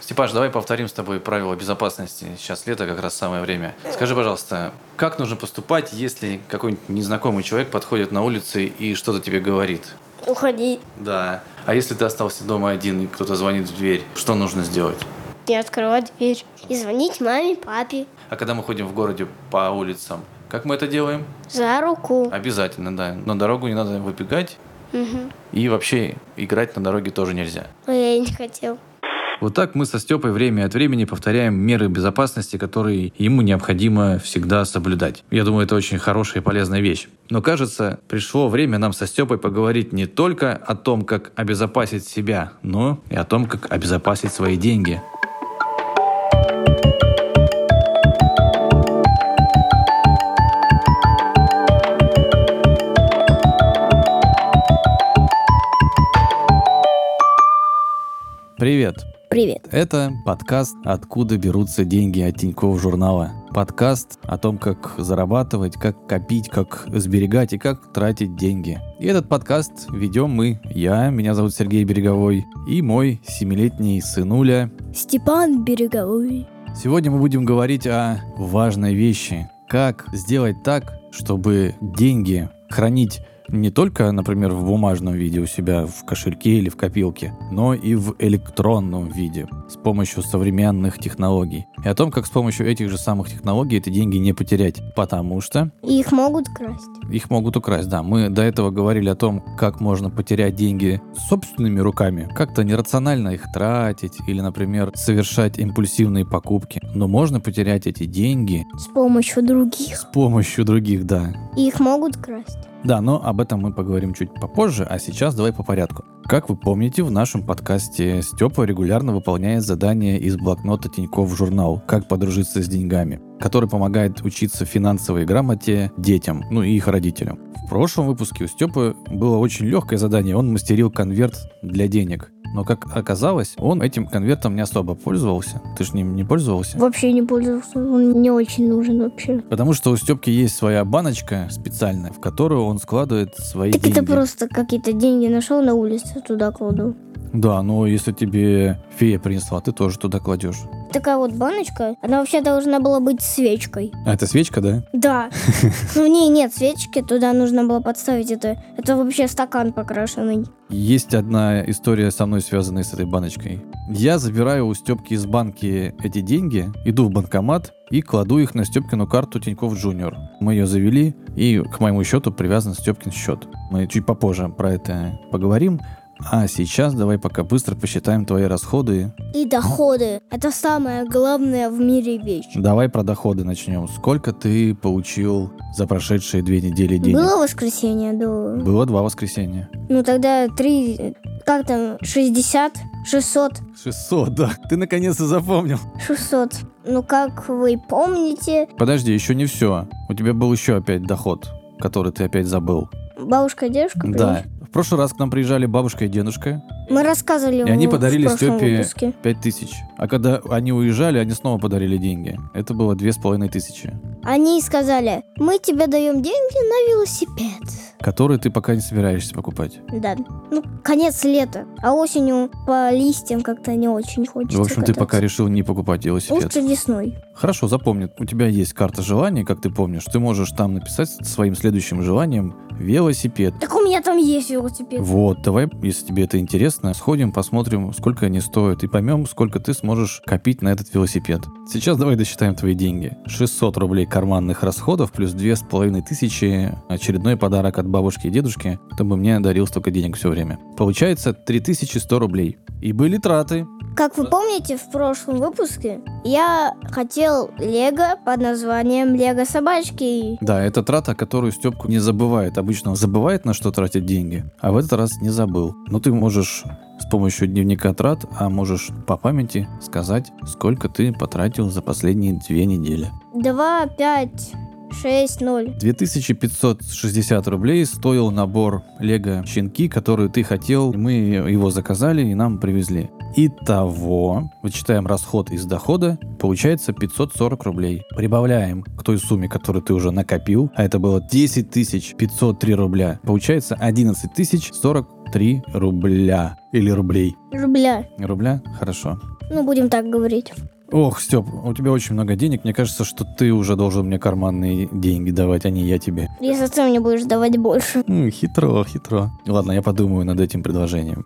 Степаш, давай повторим с тобой правила безопасности. Сейчас лето, как раз самое время. Скажи, пожалуйста, как нужно поступать, если какой-нибудь незнакомый человек подходит на улице и что-то тебе говорит? Уходи. Да. А если ты остался дома один и кто-то звонит в дверь, что нужно сделать? Не открывать дверь. И звонить маме, папе. А когда мы ходим в городе по улицам, как мы это делаем? За руку. Обязательно, да. На дорогу не надо выбегать. Угу. И вообще играть на дороге тоже нельзя. Но я и не хотел. Вот так мы со Степой время от времени повторяем меры безопасности, которые ему необходимо всегда соблюдать. Я думаю, это очень хорошая и полезная вещь. Но кажется, пришло время нам со Степой поговорить не только о том, как обезопасить себя, но и о том, как обезопасить свои деньги. Привет! Привет. Это подкаст «Откуда берутся деньги от Тинькофф журнала». Подкаст о том, как зарабатывать, как копить, как сберегать и как тратить деньги. И этот подкаст ведем мы, я, меня зовут Сергей Береговой, и мой семилетний сынуля Степан Береговой. Сегодня мы будем говорить о важной вещи. Как сделать так, чтобы деньги хранить не только, например, в бумажном виде у себя в кошельке или в копилке, но и в электронном виде с помощью современных технологий. И о том, как с помощью этих же самых технологий эти деньги не потерять. Потому что... Их могут красть. Их могут украсть, да. Мы до этого говорили о том, как можно потерять деньги собственными руками, как-то нерационально их тратить или, например, совершать импульсивные покупки. Но можно потерять эти деньги С помощью других. с помощью других, да. Их могут красть. Да, но об этом мы поговорим чуть попозже, а сейчас давай по порядку. Как вы помните, в нашем подкасте Степа регулярно выполняет задания из блокнота Тинькофф журнал «Как подружиться с деньгами», который помогает учиться финансовой грамоте детям, ну и их родителям. В прошлом выпуске у Степы было очень легкое задание, он мастерил конверт для денег. Но, как оказалось, он этим конвертом не особо пользовался. Ты же ним не пользовался? Вообще не пользовался. Он не очень нужен вообще. Потому что у Степки есть своя баночка специальная, в которую он складывает свои Так деньги. это просто какие-то деньги нашел на улице, туда кладу. Да, но если тебе фея принесла, ты тоже туда кладешь. Такая вот баночка, она вообще должна была быть свечкой. А это свечка, да? Да. Но в ней нет свечки, туда нужно было подставить это. Это вообще стакан покрашенный. Есть одна история со мной, связанная с этой баночкой. Я забираю у Степки из банки эти деньги, иду в банкомат и кладу их на Степкину карту Тинькофф Джуниор. Мы ее завели, и к моему счету привязан Степкин счет. Мы чуть попозже про это поговорим. А сейчас давай пока быстро посчитаем твои расходы. И доходы. Это самая главная в мире вещь. Давай про доходы начнем. Сколько ты получил за прошедшие две недели денег? Было воскресенье, да. Было два воскресенья. Ну тогда три, как там, 60, 600, 600, да. Ты наконец-то запомнил. 600. Ну как вы помните, Подожди, еще не все. У тебя был еще опять доход, который ты опять забыл. бабушка дедушка Да. В прошлый раз к нам приезжали бабушка и дедушка, Мы рассказывали и они подарили Степе выпуске. 5000. А когда они уезжали, они снова подарили деньги. Это было две с половиной тысячи, Они сказали, мы тебе даем деньги на велосипед. которые ты пока не собираешься покупать. Да. Ну, конец лета. А осенью по листьям как-то не очень хочется В общем, ты пока кататься. решил не покупать велосипед. Лучше весной. Хорошо, запомни, у тебя есть карта желаний, как ты помнишь. Ты можешь там написать своим следующим желанием велосипед. Так у меня там есть велосипед. Вот, давай, если тебе это интересно, сходим, посмотрим, сколько они стоят, и поймем, сколько ты сможешь копить на этот велосипед. Сейчас давай досчитаем твои деньги. 600 рублей карманных расходов плюс 2500 очередной подарок от бабушки и дедушки, чтобы мне дарил столько денег все время. Получается 3100 рублей. И были траты. Как вы помните, в прошлом выпуске я хотел Лего под названием Лего собачки. Да, это трата, которую Степку не забывает. Обычно он забывает, на что тратить деньги, а в этот раз не забыл. Но ты можешь с помощью дневника трат, а можешь по памяти сказать, сколько ты потратил за последние две недели. 2, 5, 6, 0. 2560 рублей стоил набор Лего Щенки, который ты хотел. Мы его заказали и нам привезли. Итого, вычитаем расход из дохода, получается 540 рублей. Прибавляем к той сумме, которую ты уже накопил, а это было 10 503 рубля. Получается 11 040 3 рубля. Или рублей. Рубля. Рубля? Хорошо. Ну, будем так говорить. Ох, Степ, у тебя очень много денег. Мне кажется, что ты уже должен мне карманные деньги давать, а не я тебе. Если ты мне будешь давать больше. М, хитро, хитро. Ладно, я подумаю над этим предложением.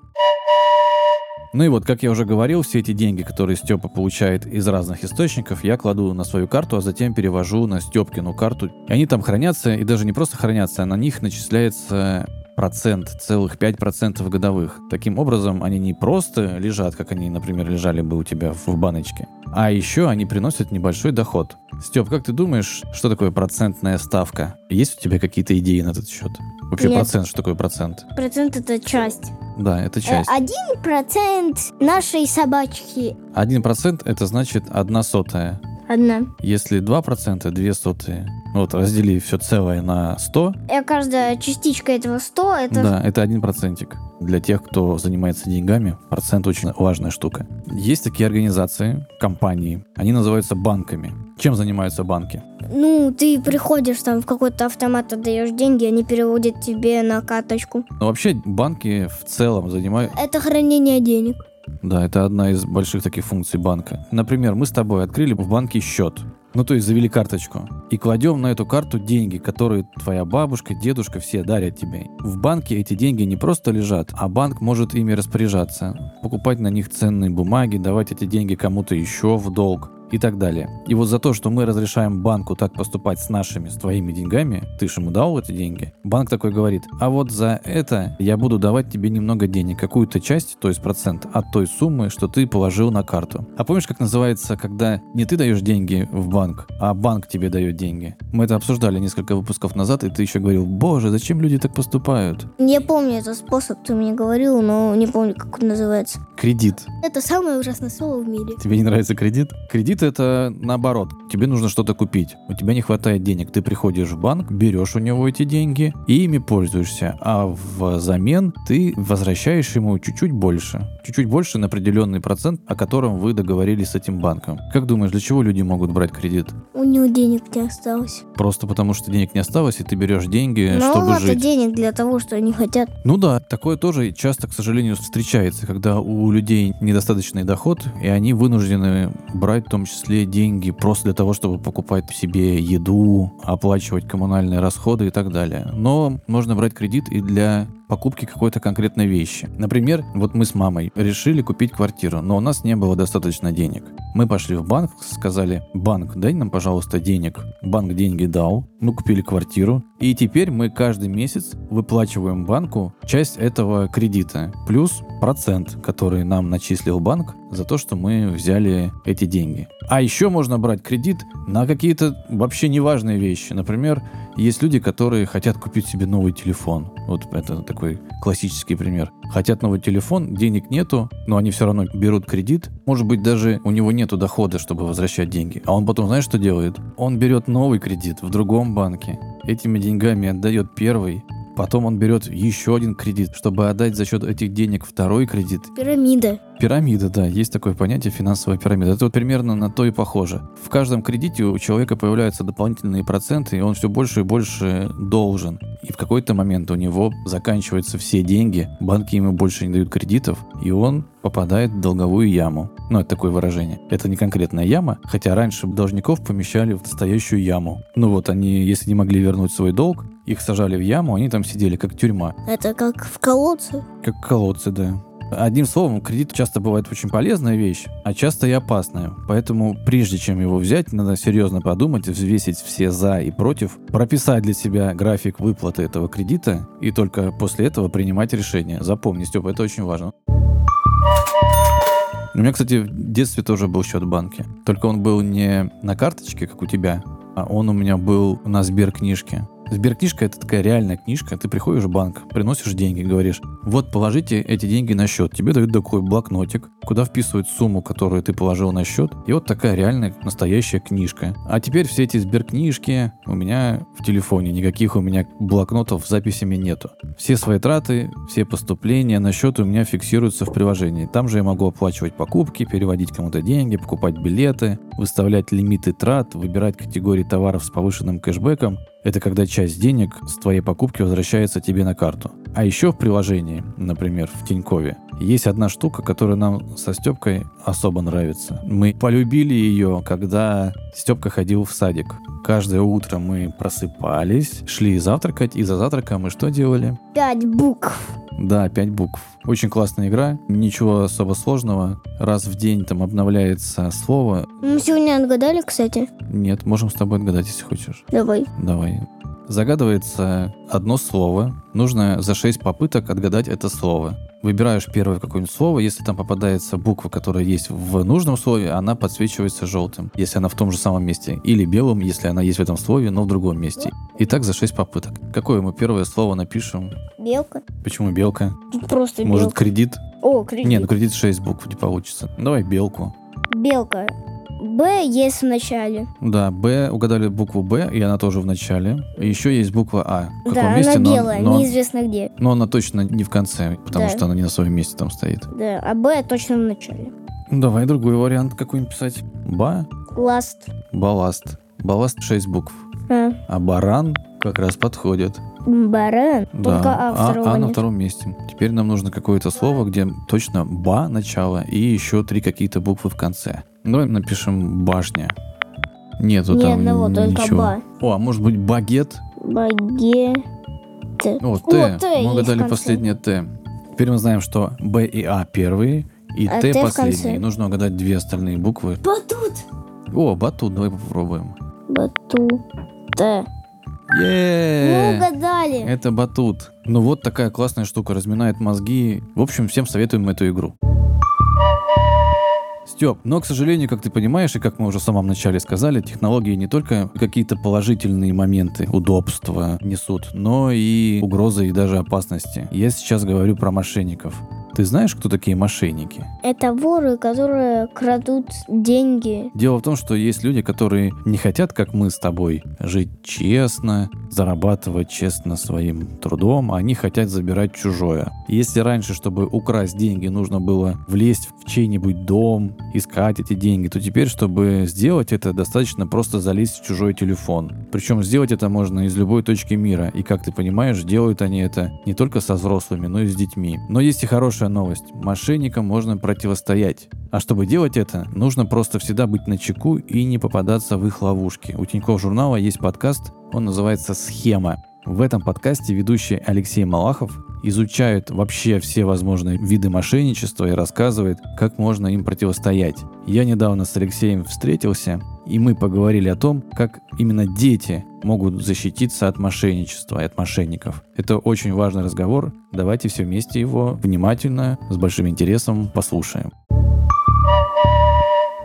Ну и вот, как я уже говорил, все эти деньги, которые Степа получает из разных источников, я кладу на свою карту, а затем перевожу на Степкину карту. И они там хранятся, и даже не просто хранятся, а на них начисляется процент, целых 5% годовых. Таким образом, они не просто лежат, как они, например, лежали бы у тебя в баночке, а еще они приносят небольшой доход. Степ, как ты думаешь, что такое процентная ставка? Есть у тебя какие-то идеи на этот счет? Вообще Нет. процент, что такое процент? Процент это часть. Да, это часть. Э, Один процент нашей собачки. Один процент это значит одна сотая. Одна. Если 2%, две сотые. Вот, раздели все целое на 100, И каждая частичка этого 100 это да, это один процентик. Для тех, кто занимается деньгами, процент очень важная штука. Есть такие организации, компании, они называются банками. Чем занимаются банки? Ну, ты приходишь там в какой-то автомат, отдаешь деньги, они переводят тебе на карточку. Ну, вообще, банки в целом занимают... Это хранение денег. Да, это одна из больших таких функций банка. Например, мы с тобой открыли в банке счет. Ну, то есть завели карточку. И кладем на эту карту деньги, которые твоя бабушка, дедушка все дарят тебе. В банке эти деньги не просто лежат, а банк может ими распоряжаться. Покупать на них ценные бумаги, давать эти деньги кому-то еще в долг и так далее. И вот за то, что мы разрешаем банку так поступать с нашими, с твоими деньгами, ты же ему дал эти деньги, банк такой говорит, а вот за это я буду давать тебе немного денег, какую-то часть, то есть процент от той суммы, что ты положил на карту. А помнишь, как называется, когда не ты даешь деньги в банк, а банк тебе дает деньги? Мы это обсуждали несколько выпусков назад, и ты еще говорил, боже, зачем люди так поступают? Я помню этот способ, ты мне говорил, но не помню, как он называется. Кредит. Это самое ужасное слово в мире. Тебе не нравится кредит? Кредит это наоборот. Тебе нужно что-то купить. У тебя не хватает денег. Ты приходишь в банк, берешь у него эти деньги и ими пользуешься. А взамен ты возвращаешь ему чуть-чуть больше. Чуть-чуть больше на определенный процент, о котором вы договорились с этим банком. Как думаешь, для чего люди могут брать кредит? У него денег не осталось. Просто потому, что денег не осталось, и ты берешь деньги, Ну, чтобы жить. денег для того, что они хотят. Ну да, такое тоже часто, к сожалению, встречается, когда у людей недостаточный доход, и они вынуждены брать в том числе деньги просто для того, чтобы покупать себе еду, оплачивать коммунальные расходы и так далее. Но можно брать кредит и для покупки какой-то конкретной вещи. Например, вот мы с мамой решили купить квартиру, но у нас не было достаточно денег. Мы пошли в банк, сказали, банк, дай нам, пожалуйста, денег. Банк деньги дал, мы купили квартиру, и теперь мы каждый месяц выплачиваем банку часть этого кредита, плюс процент, который нам начислил банк за то, что мы взяли эти деньги. А еще можно брать кредит на какие-то вообще неважные вещи. Например, есть люди, которые хотят купить себе новый телефон. Вот это такой классический пример. Хотят новый телефон, денег нету, но они все равно берут кредит. Может быть, даже у него нету дохода, чтобы возвращать деньги. А он потом, знаешь, что делает? Он берет новый кредит в другом банке. Этими деньгами отдает первый, Потом он берет еще один кредит, чтобы отдать за счет этих денег второй кредит. Пирамида. Пирамида, да, есть такое понятие финансовая пирамида. Это вот примерно на то и похоже. В каждом кредите у человека появляются дополнительные проценты, и он все больше и больше должен. И в какой-то момент у него заканчиваются все деньги, банки ему больше не дают кредитов, и он попадает в долговую яму. Ну, это такое выражение. Это не конкретная яма, хотя раньше должников помещали в настоящую яму. Ну вот они, если не могли вернуть свой долг, их сажали в яму, они там сидели как тюрьма. Это как в колодце. Как колодцы, да. Одним словом, кредит часто бывает очень полезная вещь, а часто и опасная. Поэтому прежде чем его взять, надо серьезно подумать, взвесить все за и против, прописать для себя график выплаты этого кредита и только после этого принимать решение. Запомни, Степа, это очень важно. У меня, кстати, в детстве тоже был счет в банке. Только он был не на карточке, как у тебя, а он у меня был на Сберкнижке. Сберкнижка это такая реальная книжка. Ты приходишь в банк, приносишь деньги, говоришь, вот положите эти деньги на счет. Тебе дают такой блокнотик, куда вписывают сумму, которую ты положил на счет. И вот такая реальная настоящая книжка. А теперь все эти сберкнижки у меня в телефоне. Никаких у меня блокнотов с записями нету. Все свои траты, все поступления на счет у меня фиксируются в приложении. Там же я могу оплачивать покупки, переводить кому-то деньги, покупать билеты, выставлять лимиты трат, выбирать категории товаров с повышенным кэшбэком. Это когда часть денег с твоей покупки возвращается тебе на карту. А еще в приложении, например, в Тинькове, есть одна штука, которая нам со Степкой особо нравится. Мы полюбили ее, когда Степка ходил в садик. Каждое утро мы просыпались, шли завтракать, и за завтраком мы что делали? Пять букв. Да, пять букв. Очень классная игра, ничего особо сложного. Раз в день там обновляется слово. Мы сегодня отгадали, кстати. Нет, можем с тобой отгадать, если хочешь. Давай. Давай. Загадывается одно слово. Нужно за 6 попыток отгадать это слово. Выбираешь первое какое-нибудь слово. Если там попадается буква, которая есть в нужном слове, она подсвечивается желтым, если она в том же самом месте. Или белым, если она есть в этом слове, но в другом месте. И так за 6 попыток. Какое мы первое слово напишем? Белка. Почему белка? Просто Может, белка. кредит? О, кредит. Нет, ну кредит 6 букв не получится. Давай белку. Белка. Б есть в начале. Да, Б, угадали букву Б, и она тоже в начале. Еще есть буква А. В каком да, месте, она но- белая, но, неизвестно где. но она точно не в конце, потому Да. что она не на своем месте там стоит. Да, а Б точно в начале. Давай другой вариант какой-нибудь писать. Ба, Ласт. балласт. Балласт 6 букв. А, А баран как раз подходит. баран. Да. Только А второго а на втором месте. Теперь нам нужно какое-то слово, где точно ба начало и еще три какие-то буквы в конце. Давай напишем башня. Нету Ни там одного, только ничего. ба. О, а может быть багет? Баге. Т. О, Т. Мы угадали последнее Т. Теперь мы знаем, что Б и А первые, и А Т Т последние. Нужно угадать две остальные буквы. Батут. О, батут, давай попробуем. Бату. Т. Мы угадали. Это батут. Ну вот такая классная штука, разминает мозги. В общем, всем советуем эту игру. Степ, но, к сожалению, как ты понимаешь, и как мы уже в самом начале сказали, технологии не только какие-то положительные моменты, удобства несут, но и угрозы и даже опасности. Я сейчас говорю про мошенников. Ты знаешь, кто такие мошенники? Это воры, которые крадут деньги. Дело в том, что есть люди, которые не хотят, как мы с тобой, жить честно, зарабатывать честно своим трудом, а они хотят забирать чужое. Если раньше, чтобы украсть деньги, нужно было влезть в чей-нибудь дом, искать эти деньги, то теперь, чтобы сделать это, достаточно просто залезть в чужой телефон. Причем сделать это можно из любой точки мира. И, как ты понимаешь, делают они это не только со взрослыми, но и с детьми. Но есть и хорошая новость. Мошенникам можно противостоять. А чтобы делать это, нужно просто всегда быть на чеку и не попадаться в их ловушки. У Тинькофф журнала есть подкаст, он называется «Схема». В этом подкасте ведущий Алексей Малахов изучает вообще все возможные виды мошенничества и рассказывает, как можно им противостоять. Я недавно с Алексеем встретился, и мы поговорили о том, как именно дети могут защититься от мошенничества и от мошенников. Это очень важный разговор. Давайте все вместе его внимательно, с большим интересом послушаем.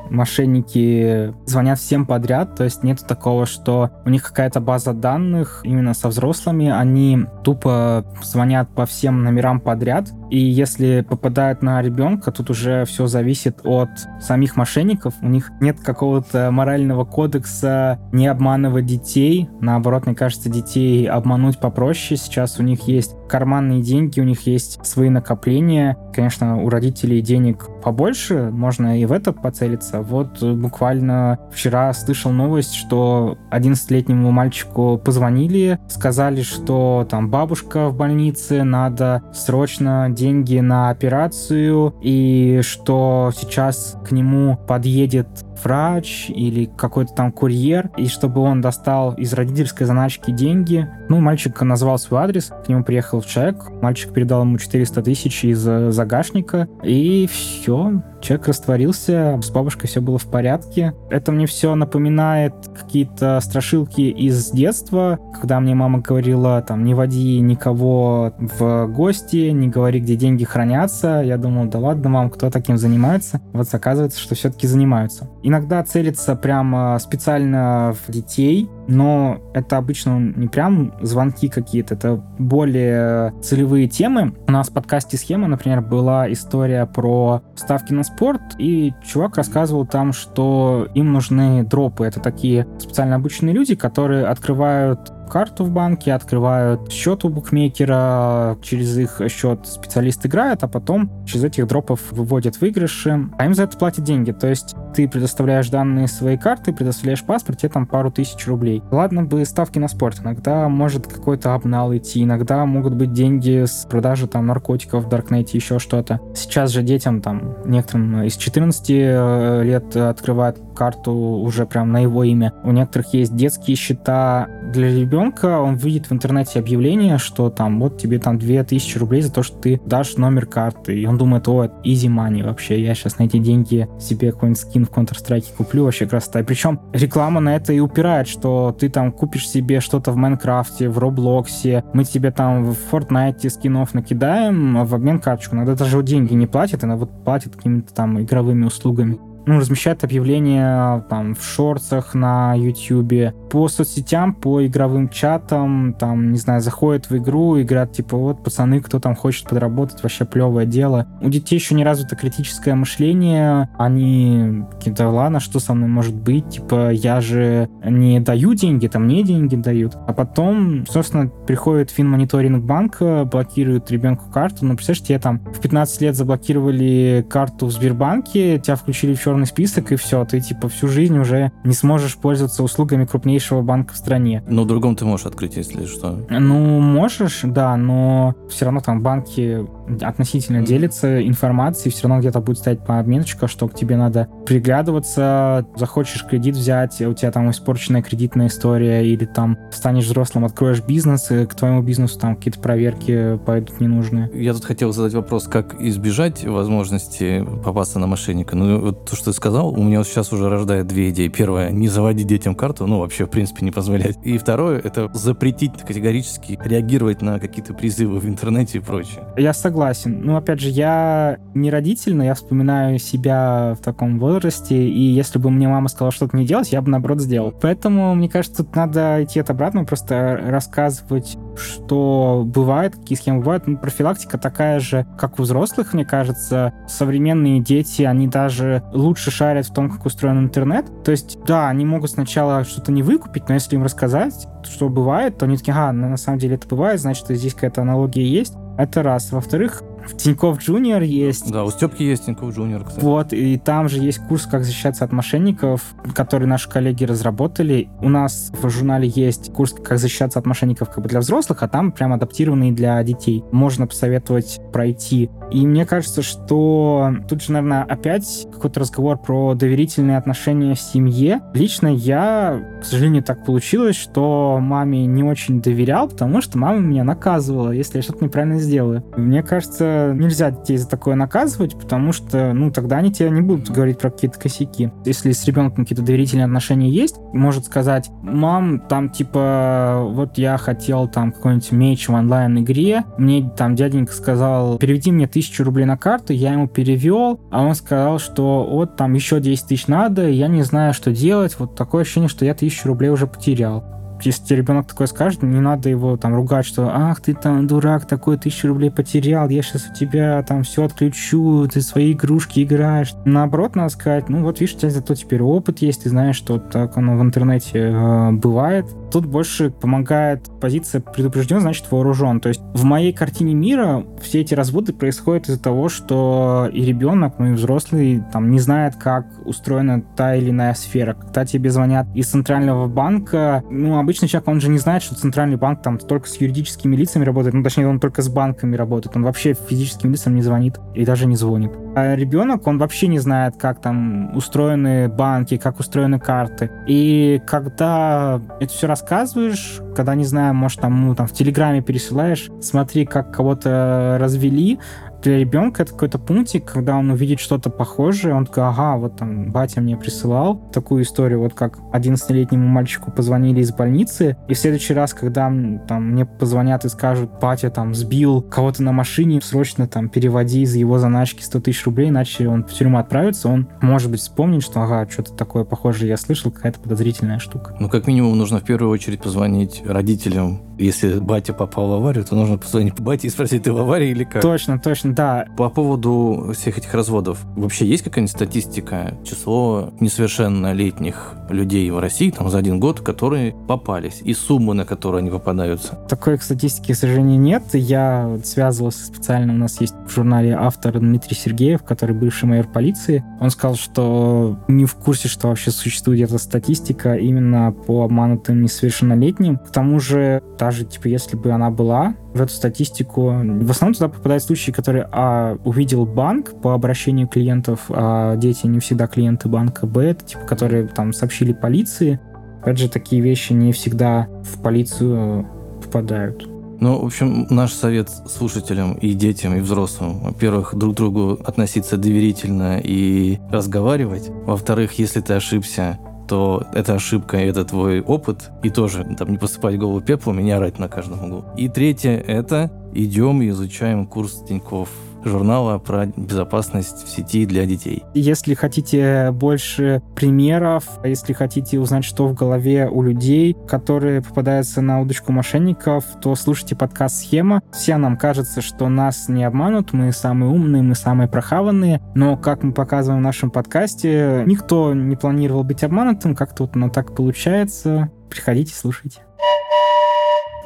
мошенники звонят всем подряд, то есть нет такого, что у них какая-то база данных именно со взрослыми, они тупо звонят по всем номерам подряд, и если попадают на ребенка, тут уже все зависит от самих мошенников, у них нет какого-то морального кодекса не обманывать детей, наоборот, мне кажется, детей обмануть попроще, сейчас у них есть карманные деньги, у них есть свои накопления, конечно, у родителей денег побольше, можно и в это поцелиться. Вот буквально вчера слышал новость, что 11-летнему мальчику позвонили, сказали, что там бабушка в больнице, надо срочно деньги на операцию, и что сейчас к нему подъедет врач или какой-то там курьер, и чтобы он достал из родительской заначки деньги. Ну, мальчик назвал свой адрес, к нему приехал человек, мальчик передал ему 400 тысяч из загашника, и все, человек растворился, с бабушкой все было в порядке. Это мне все напоминает какие-то страшилки из детства, когда мне мама говорила, там, не води никого в гости, не говори, где деньги хранятся. Я думал, да ладно, мам, кто таким занимается? Вот оказывается, что все-таки занимаются. Иногда целится прямо специально в детей, но это обычно не прям звонки какие-то, это более целевые темы. У нас в подкасте «Схема», например, была история про ставки на спорт, и чувак рассказывал там, что им нужны дропы. Это такие специально обученные люди, которые открывают карту в банке, открывают счет у букмекера, через их счет специалист играет, а потом через этих дропов выводят выигрыши, а им за это платят деньги. То есть ты предоставляешь данные своей карты, предоставляешь паспорт, тебе там пару тысяч рублей. Ладно бы ставки на спорт, иногда может какой-то обнал идти, иногда могут быть деньги с продажи там наркотиков в Даркнете, еще что-то. Сейчас же детям там некоторым из 14 э, лет открывают карту уже прям на его имя. У некоторых есть детские счета для ребенка, он видит в интернете объявление, что там вот тебе там 2000 рублей за то, что ты дашь номер карты. И он думает, о, easy money вообще, я сейчас на эти деньги себе какой-нибудь скин в Counter-Strike куплю, вообще красота. И причем реклама на это и упирает, что ты там купишь себе что-то в Майнкрафте, в Роблоксе, мы тебе там в Fortnite скинов накидаем, а в обмен карточку. Иногда даже деньги не платят, иногда вот платят какими-то там игровыми услугами ну, размещают объявления там в шорцах на YouTube, по соцсетям, по игровым чатам, там, не знаю, заходят в игру и типа, вот, пацаны, кто там хочет подработать, вообще плевое дело. У детей еще не развито критическое мышление, они какие-то, ладно, что со мной может быть, типа, я же не даю деньги, там мне деньги дают. А потом, собственно, приходит финмониторинг банка, блокирует ребенку карту, ну, представляешь, тебе там в 15 лет заблокировали карту в Сбербанке, тебя включили в черный список, и все, ты типа всю жизнь уже не сможешь пользоваться услугами крупнейшего банка в стране. Но другом ты можешь открыть, если что. Ну, можешь, да, но все равно там банки относительно делятся информацией, все равно где-то будет стоять по обменочка, что к тебе надо приглядываться, захочешь кредит взять, у тебя там испорченная кредитная история, или там станешь взрослым, откроешь бизнес, и к твоему бизнесу там какие-то проверки пойдут ненужные. Я тут хотел задать вопрос, как избежать возможности попасться на мошенника. Ну, вот то, что ты сказал, у меня сейчас уже рождает две идеи. Первое, не заводить детям карту, ну, вообще, в принципе, не позволять. И второе, это запретить категорически реагировать на какие-то призывы в интернете и прочее. Я согласен. Ну, опять же, я не родитель, но я вспоминаю себя в таком возрасте, и если бы мне мама сказала что-то не делать, я бы, наоборот, сделал. Поэтому, мне кажется, тут надо идти от обратного, просто рассказывать, что бывает, какие схемы бывают. Ну, профилактика такая же, как у взрослых, мне кажется. Современные дети, они даже лучше шарят в том, как устроен интернет. То есть, да, они могут сначала что-то не выкупить, но если им рассказать, что бывает, то они такие, ну, на самом деле это бывает, значит, здесь какая-то аналогия есть. Это раз. Во-вторых, в Тинькофф Junior есть. Да, у Степки есть Тинькофф Junior, кстати. Вот, и там же есть курс «Как защищаться от мошенников», который наши коллеги разработали. У нас в журнале есть курс «Как защищаться от мошенников» как бы для взрослых, а там прям адаптированный для детей. Можно посоветовать пройти. И мне кажется, что тут же, наверное, опять какой-то разговор про доверительные отношения в семье. Лично я, к сожалению, так получилось, что маме не очень доверял, потому что мама меня наказывала, если я что-то неправильно сделаю. Мне кажется, нельзя детей за такое наказывать, потому что, ну, тогда они тебе не будут говорить про какие-то косяки. Если с ребенком какие-то доверительные отношения есть, может сказать, мам, там, типа, вот я хотел там какой-нибудь меч в онлайн-игре, мне там дяденька сказал, переведи мне тысячу рублей на карту, я ему перевел, а он сказал, что вот там еще 10 тысяч надо, я не знаю, что делать, вот такое ощущение, что я тысячу рублей уже потерял если ребенок такое скажет, не надо его там ругать, что ах, ты там дурак, такой тысячу рублей потерял, я сейчас у тебя там все отключу, ты свои игрушки играешь. Наоборот, надо сказать, ну вот видишь, у тебя зато теперь опыт есть, ты знаешь, что так оно в интернете э, бывает. Тут больше помогает позиция предупрежден, значит вооружен. То есть в моей картине мира все эти разводы происходят из-за того, что и ребенок, ну и взрослый там не знает, как устроена та или иная сфера. Когда тебе звонят из центрального банка, ну, обычный человек, он же не знает, что центральный банк там только с юридическими лицами работает, ну, точнее, он только с банками работает, он вообще физическим лицам не звонит и даже не звонит. А ребенок, он вообще не знает, как там устроены банки, как устроены карты. И когда это все рассказываешь, когда, не знаю, может, там, ну, там в Телеграме пересылаешь, смотри, как кого-то развели, для ребенка это какой-то пунктик, когда он увидит что-то похожее, он такой, ага, вот там батя мне присылал такую историю, вот как 11-летнему мальчику позвонили из больницы, и в следующий раз, когда там мне позвонят и скажут, батя там сбил кого-то на машине, срочно там переводи из его заначки 100 тысяч рублей, иначе он в тюрьму отправится, он может быть вспомнит, что ага, что-то такое похожее я слышал, какая-то подозрительная штука. Ну, как минимум, нужно в первую очередь позвонить родителям. Если батя попал в аварию, то нужно позвонить бате и спросить, ты в аварии или как? Точно, точно Да, По поводу всех этих разводов, вообще есть какая-нибудь статистика, число несовершеннолетних людей в России там за один год, которые попались, и суммы, на которые они попадаются? такой статистики, к сожалению, нет. Я связывался специально, у нас есть в журнале автор Дмитрий Сергеев, который бывший майор полиции. Он сказал, что не в курсе, что вообще существует эта статистика именно по обманутым несовершеннолетним. К тому же, даже, типа, если бы она была, в эту статистику. В основном туда попадают случаи, которые, а, увидел банк по обращению клиентов, а дети не всегда клиенты банка, б, это, типа, которые там сообщили полиции. Опять же, такие вещи не всегда в полицию попадают. Ну, в общем, наш совет слушателям и детям, и взрослым, во-первых, друг к другу относиться доверительно и разговаривать. Во-вторых, если ты ошибся, то это ошибка, и это твой опыт, и тоже там не посыпать голову пеплом и не орать на каждом углу. И третье, это идем и изучаем курс Тинькофф журнала про безопасность в сети для детей. Если хотите больше примеров, если хотите узнать, что в голове у людей, которые попадаются на удочку мошенников, то слушайте подкаст «Схема». Все нам кажется, что нас не обманут, мы самые умные, мы самые прохаванные, но, как мы показываем в нашем подкасте, никто не планировал быть обманутым, как-то вот оно так получается. Приходите, слушайте.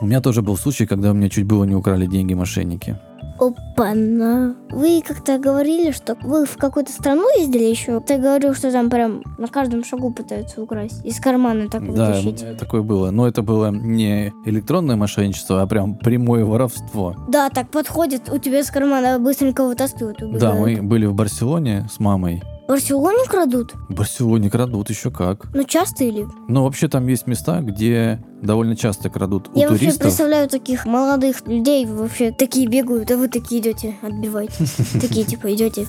У меня тоже был случай, когда у меня чуть было не украли деньги мошенники. Опа-на. Вы как-то говорили, что вы в какую-то страну ездили еще. Ты говорил, что там прям на каждом шагу пытаются украсть. Из кармана так Да, вытащить. такое было. Но это было не электронное мошенничество, а прям прямое воровство. Да, так подходит, у тебя из кармана быстренько вытаскивают. Да, убегают. мы были в Барселоне с мамой. Барселоне крадут? В Барселоне крадут еще как. Ну, часто или? Ну, вообще там есть места, где довольно часто крадут у Я вообще туристов. представляю таких молодых людей, вообще такие бегают, а вы такие идете, отбиваете. Такие типа идете,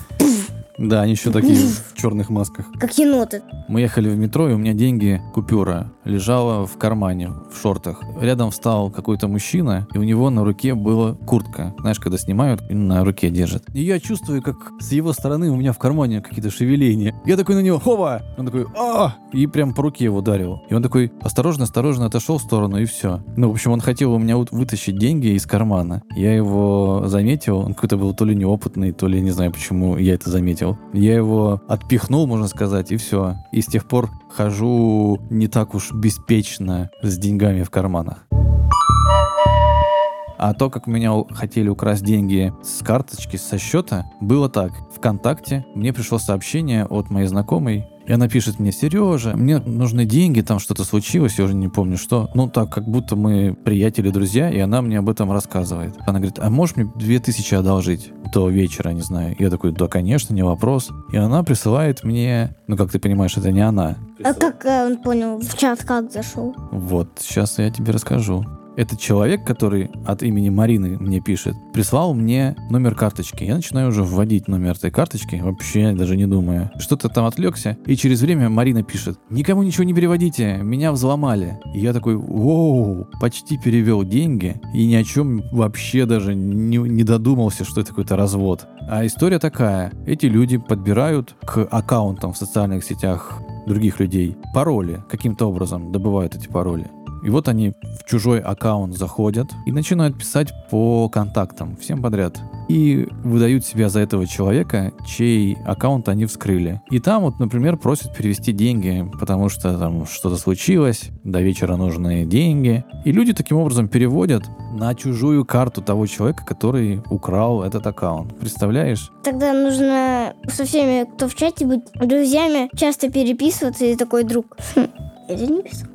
Да, они еще такие в черных масках. как еноты. Мы ехали в метро, и у меня деньги, купюра, лежала в кармане, в шортах. Рядом встал какой-то мужчина, и у него на руке была куртка. Знаешь, когда снимают, и на руке держат. И я чувствую, как с его стороны у меня в кармане какие-то шевеления. Я такой на него, хова! Он такой, а И прям по руке его ударил. И он такой, осторожно, осторожно отошел в сторону, и все. Ну, в общем, он хотел у меня вытащить деньги из кармана. Я его заметил, он какой-то был то ли неопытный, то ли не знаю, почему я это заметил. Я его отпихнул, можно сказать, и все. И с тех пор хожу не так уж беспечно с деньгами в карманах. А то, как меня хотели украсть деньги с карточки, со счета, было так. Вконтакте мне пришло сообщение от моей знакомой, и она пишет мне, Сережа, мне нужны деньги, там что-то случилось, я уже не помню что. Ну так, как будто мы приятели, друзья, и она мне об этом рассказывает. Она говорит, а можешь мне 2000 одолжить до вечера, не знаю. Я такой, да, конечно, не вопрос. И она присылает мне, ну как ты понимаешь, это не она. А как э, он понял, в чат как зашел? Вот, сейчас я тебе расскажу. Этот человек, который от имени Марины мне пишет, прислал мне номер карточки. Я начинаю уже вводить номер этой карточки, вообще даже не думая. Что-то там отвлекся, и через время Марина пишет, никому ничего не переводите, меня взломали. И я такой, воу, почти перевел деньги, и ни о чем вообще даже не, не додумался, что это какой-то развод. А история такая, эти люди подбирают к аккаунтам в социальных сетях других людей пароли, каким-то образом добывают эти пароли. И вот они в чужой аккаунт заходят и начинают писать по контактам, всем подряд. И выдают себя за этого человека, чей аккаунт они вскрыли. И там вот, например, просят перевести деньги, потому что там что-то случилось, до вечера нужны деньги. И люди таким образом переводят на чужую карту того человека, который украл этот аккаунт. Представляешь? Тогда нужно со всеми, кто в чате, быть друзьями, часто переписываться, и такой друг. «Хм, я не писал.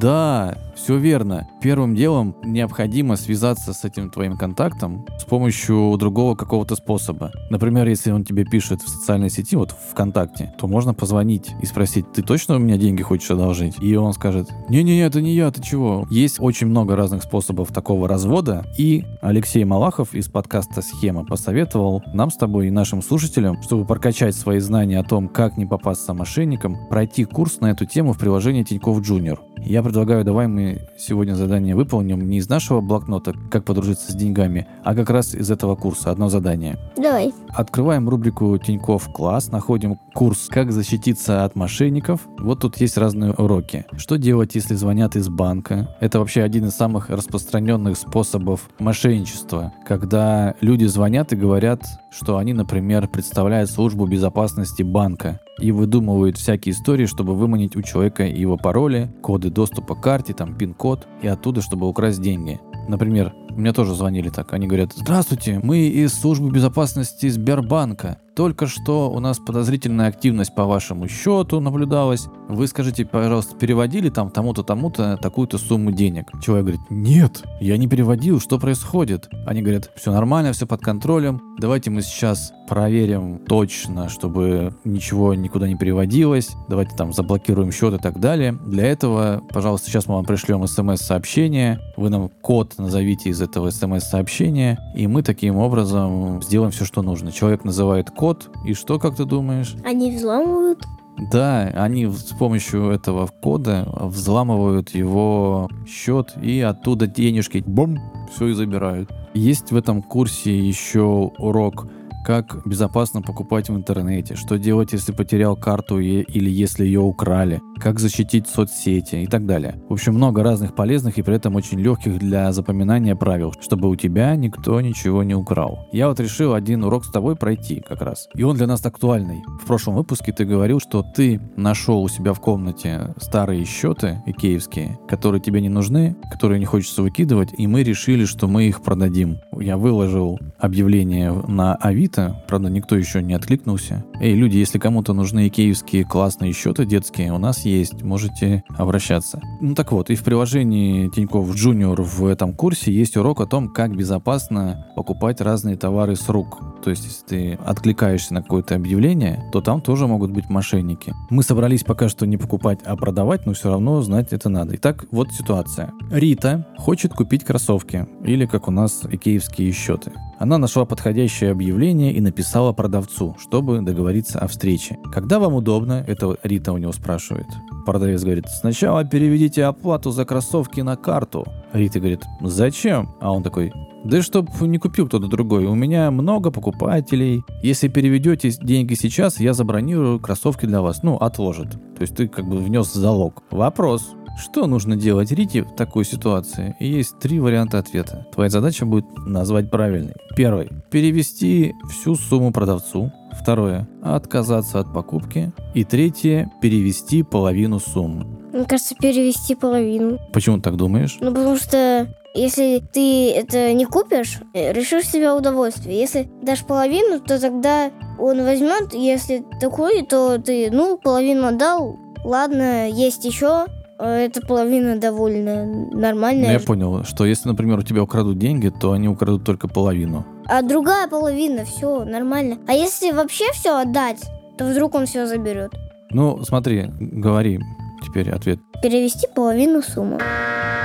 Да, все верно. Первым делом необходимо связаться с этим твоим контактом с помощью другого какого-то способа. Например, если он тебе пишет в социальной сети, вот ВКонтакте, то можно позвонить и спросить, ты точно у меня деньги хочешь одолжить? И он скажет, не-не-не, это не я, ты чего? Есть очень много разных способов такого развода, и Алексей Малахов из подкаста «Схема» посоветовал нам с тобой и нашим слушателям, чтобы прокачать свои знания о том, как не попасться мошенникам, пройти курс на эту тему в приложении Тинькофф Junior. Я предлагаю, давай мы мы сегодня задание выполним не из нашего блокнота «Как подружиться с деньгами», а как раз из этого курса. Одно задание. Давай. Открываем рубрику Тиньков класс, находим курс «Как защититься от мошенников». Вот тут есть разные уроки. Что делать, если звонят из банка? Это вообще один из самых распространенных способов мошенничества, когда люди звонят и говорят, что они, например, представляют службу безопасности банка и выдумывают всякие истории, чтобы выманить у человека его пароли, коды доступа к карте, там пин-код, и оттуда, чтобы украсть деньги. Например, мне тоже звонили так. Они говорят, здравствуйте, мы из службы безопасности Сбербанка. Только что у нас подозрительная активность по вашему счету наблюдалась. Вы скажите, пожалуйста, переводили там тому-то, тому-то такую-то сумму денег? Человек говорит, нет, я не переводил, что происходит? Они говорят, все нормально, все под контролем. Давайте мы сейчас проверим точно, чтобы ничего никуда не переводилось. Давайте там заблокируем счет и так далее. Для этого, пожалуйста, сейчас мы вам пришлем смс-сообщение. Вы нам код назовите из этого смс-сообщения, и мы таким образом сделаем все, что нужно. Человек называет код, и что, как ты думаешь? Они взламывают. Да, они с помощью этого кода взламывают его счет и оттуда денежки, бум, все и забирают. Есть в этом курсе еще урок как безопасно покупать в интернете, что делать, если потерял карту или если ее украли, как защитить соцсети и так далее. В общем, много разных полезных и при этом очень легких для запоминания правил, чтобы у тебя никто ничего не украл. Я вот решил один урок с тобой пройти как раз. И он для нас актуальный. В прошлом выпуске ты говорил, что ты нашел у себя в комнате старые счеты икеевские, которые тебе не нужны, которые не хочется выкидывать, и мы решили, что мы их продадим. Я выложил объявление на Авито, правда, никто еще не откликнулся. Эй, люди, если кому-то нужны икеевские классные счеты детские, у нас есть, можете обращаться. Ну так вот, и в приложении Тинькофф Junior в этом курсе есть урок о том, как безопасно покупать разные товары с рук. То есть, если ты откликаешься на какое-то объявление, то там тоже могут быть мошенники. Мы собрались пока что не покупать, а продавать, но все равно знать это надо. Итак, вот ситуация. Рита хочет купить кроссовки, или как у нас икеевские счеты. Она нашла подходящее объявление и написала продавцу, чтобы договориться о встрече. Когда вам удобно, это Рита у него спрашивает. Продавец говорит, сначала переведите оплату за кроссовки на карту. Рита говорит, зачем? А он такой, да чтоб не купил кто-то другой. У меня много покупателей. Если переведете деньги сейчас, я забронирую кроссовки для вас. Ну, отложит. То есть ты как бы внес залог. Вопрос. Что нужно делать Рите в такой ситуации? И есть три варианта ответа. Твоя задача будет назвать правильный. Первый. Перевести всю сумму продавцу. Второе. Отказаться от покупки. И третье. Перевести половину суммы. Мне кажется, перевести половину. Почему ты так думаешь? Ну, потому что если ты это не купишь, э, решишь себе удовольствие. Если дашь половину, то тогда он возьмет. Если такой, то ты, ну, половину отдал. Ладно, есть еще. Э, Эта половина довольно Ну, нормальная. я понял, что если, например, у тебя украдут деньги, то они украдут только половину. А другая половина, все нормально. А если вообще все отдать, то вдруг он все заберет. Ну, смотри, говори теперь ответ. Перевести половину суммы.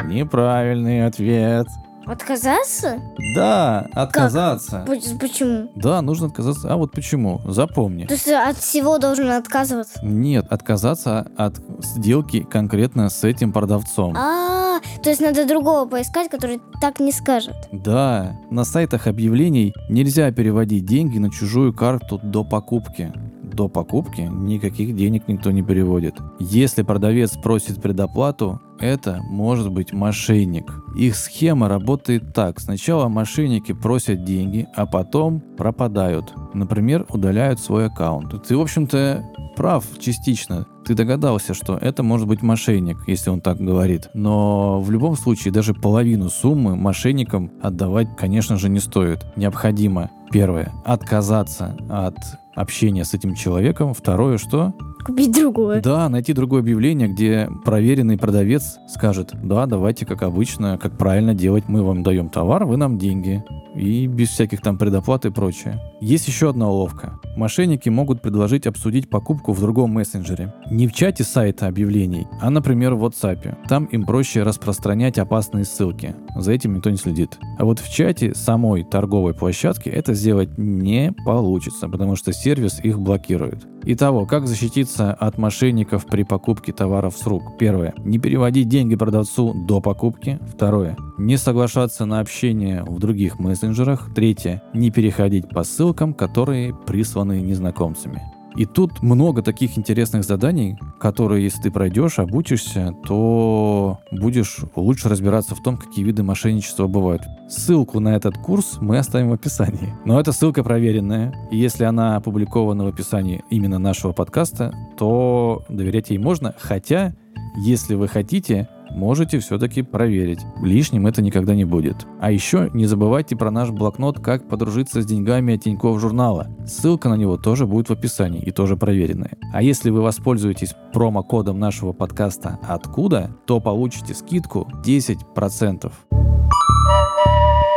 Неправильный ответ. Отказаться? Да, отказаться. Поч- Почему? Да, нужно отказаться. А вот почему? Запомни. То есть от всего должен отказываться? Нет, отказаться от сделки конкретно с этим продавцом. А, то есть надо другого поискать, который так не скажет. Да, на сайтах объявлений нельзя переводить деньги на чужую карту до покупки. До покупки никаких денег никто не переводит. Если продавец просит предоплату, это может быть мошенник. Их схема работает так. Сначала мошенники просят деньги, а потом пропадают. Например, удаляют свой аккаунт. Ты, в общем-то, прав частично. Ты догадался, что это может быть мошенник, если он так говорит. Но в любом случае даже половину суммы мошенникам отдавать, конечно же, не стоит. Необходимо, первое, отказаться от общения с этим человеком. Второе, что? Купить другое. Да, найти другое объявление, где проверенный продавец скажет, да, давайте как обычно, как правильно делать, мы вам даем товар, вы нам деньги. И без всяких там предоплат и прочее. Есть еще одна уловка. Мошенники могут предложить обсудить покупку в другом мессенджере. Не в чате сайта объявлений, а, например, в WhatsApp. Там им проще распространять опасные ссылки. За этим никто не следит. А вот в чате самой торговой площадки это сделать не получится, потому что сервис их блокирует. Итого, как защититься защищаться от мошенников при покупке товаров с рук? Первое. Не переводить деньги продавцу до покупки. Второе. Не соглашаться на общение в других мессенджерах. Третье. Не переходить по ссылкам, которые присланы незнакомцами. И тут много таких интересных заданий, которые, если ты пройдешь, обучишься, то будешь лучше разбираться в том, какие виды мошенничества бывают. Ссылку на этот курс мы оставим в описании. Но эта ссылка проверенная, и если она опубликована в описании именно нашего подкаста, то доверять ей можно, хотя, если вы хотите, можете все-таки проверить. Лишним это никогда не будет. А еще не забывайте про наш блокнот «Как подружиться с деньгами от Тинькофф журнала». Ссылка на него тоже будет в описании и тоже проверенная. А если вы воспользуетесь промокодом нашего подкаста «Откуда?», то получите скидку 10%.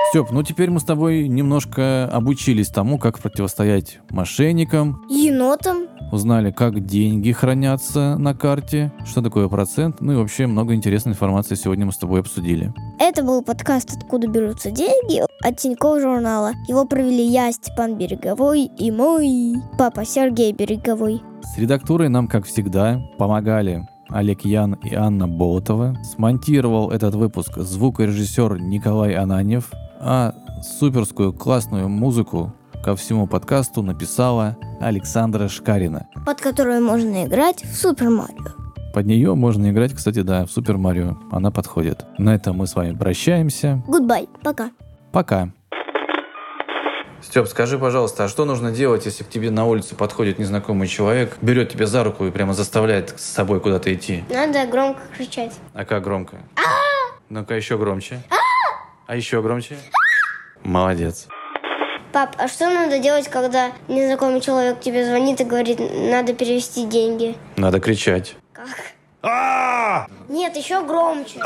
Степ, ну теперь мы с тобой немножко обучились тому, как противостоять мошенникам, Енотом. Узнали, как деньги хранятся на карте, что такое процент, ну и вообще много интересной информации сегодня мы с тобой обсудили. Это был подкаст «Откуда берутся деньги» от Тинькофф журнала. Его провели я, Степан Береговой, и мой папа Сергей Береговой. С редактурой нам, как всегда, помогали Олег Ян и Анна Болотова. Смонтировал этот выпуск звукорежиссер Николай Ананьев, а суперскую классную музыку ко всему подкасту написала Александра Шкарина. под которую можно играть в Супер Марио. Под нее можно играть, кстати, да, в Super Mario. Она подходит. На этом мы с вами прощаемся. Goodbye, пока. Пока. Степ, скажи, пожалуйста, а что нужно делать, если к тебе на улице подходит незнакомый человек, берет тебя за руку и прямо заставляет с собой куда-то идти? Надо громко кричать. А как громко? Ну-ка еще громче. А еще громче. Молодец. Пап, а что надо делать, когда незнакомый человек тебе звонит и говорит, надо перевести деньги? Надо кричать. Как? Нет, еще громче.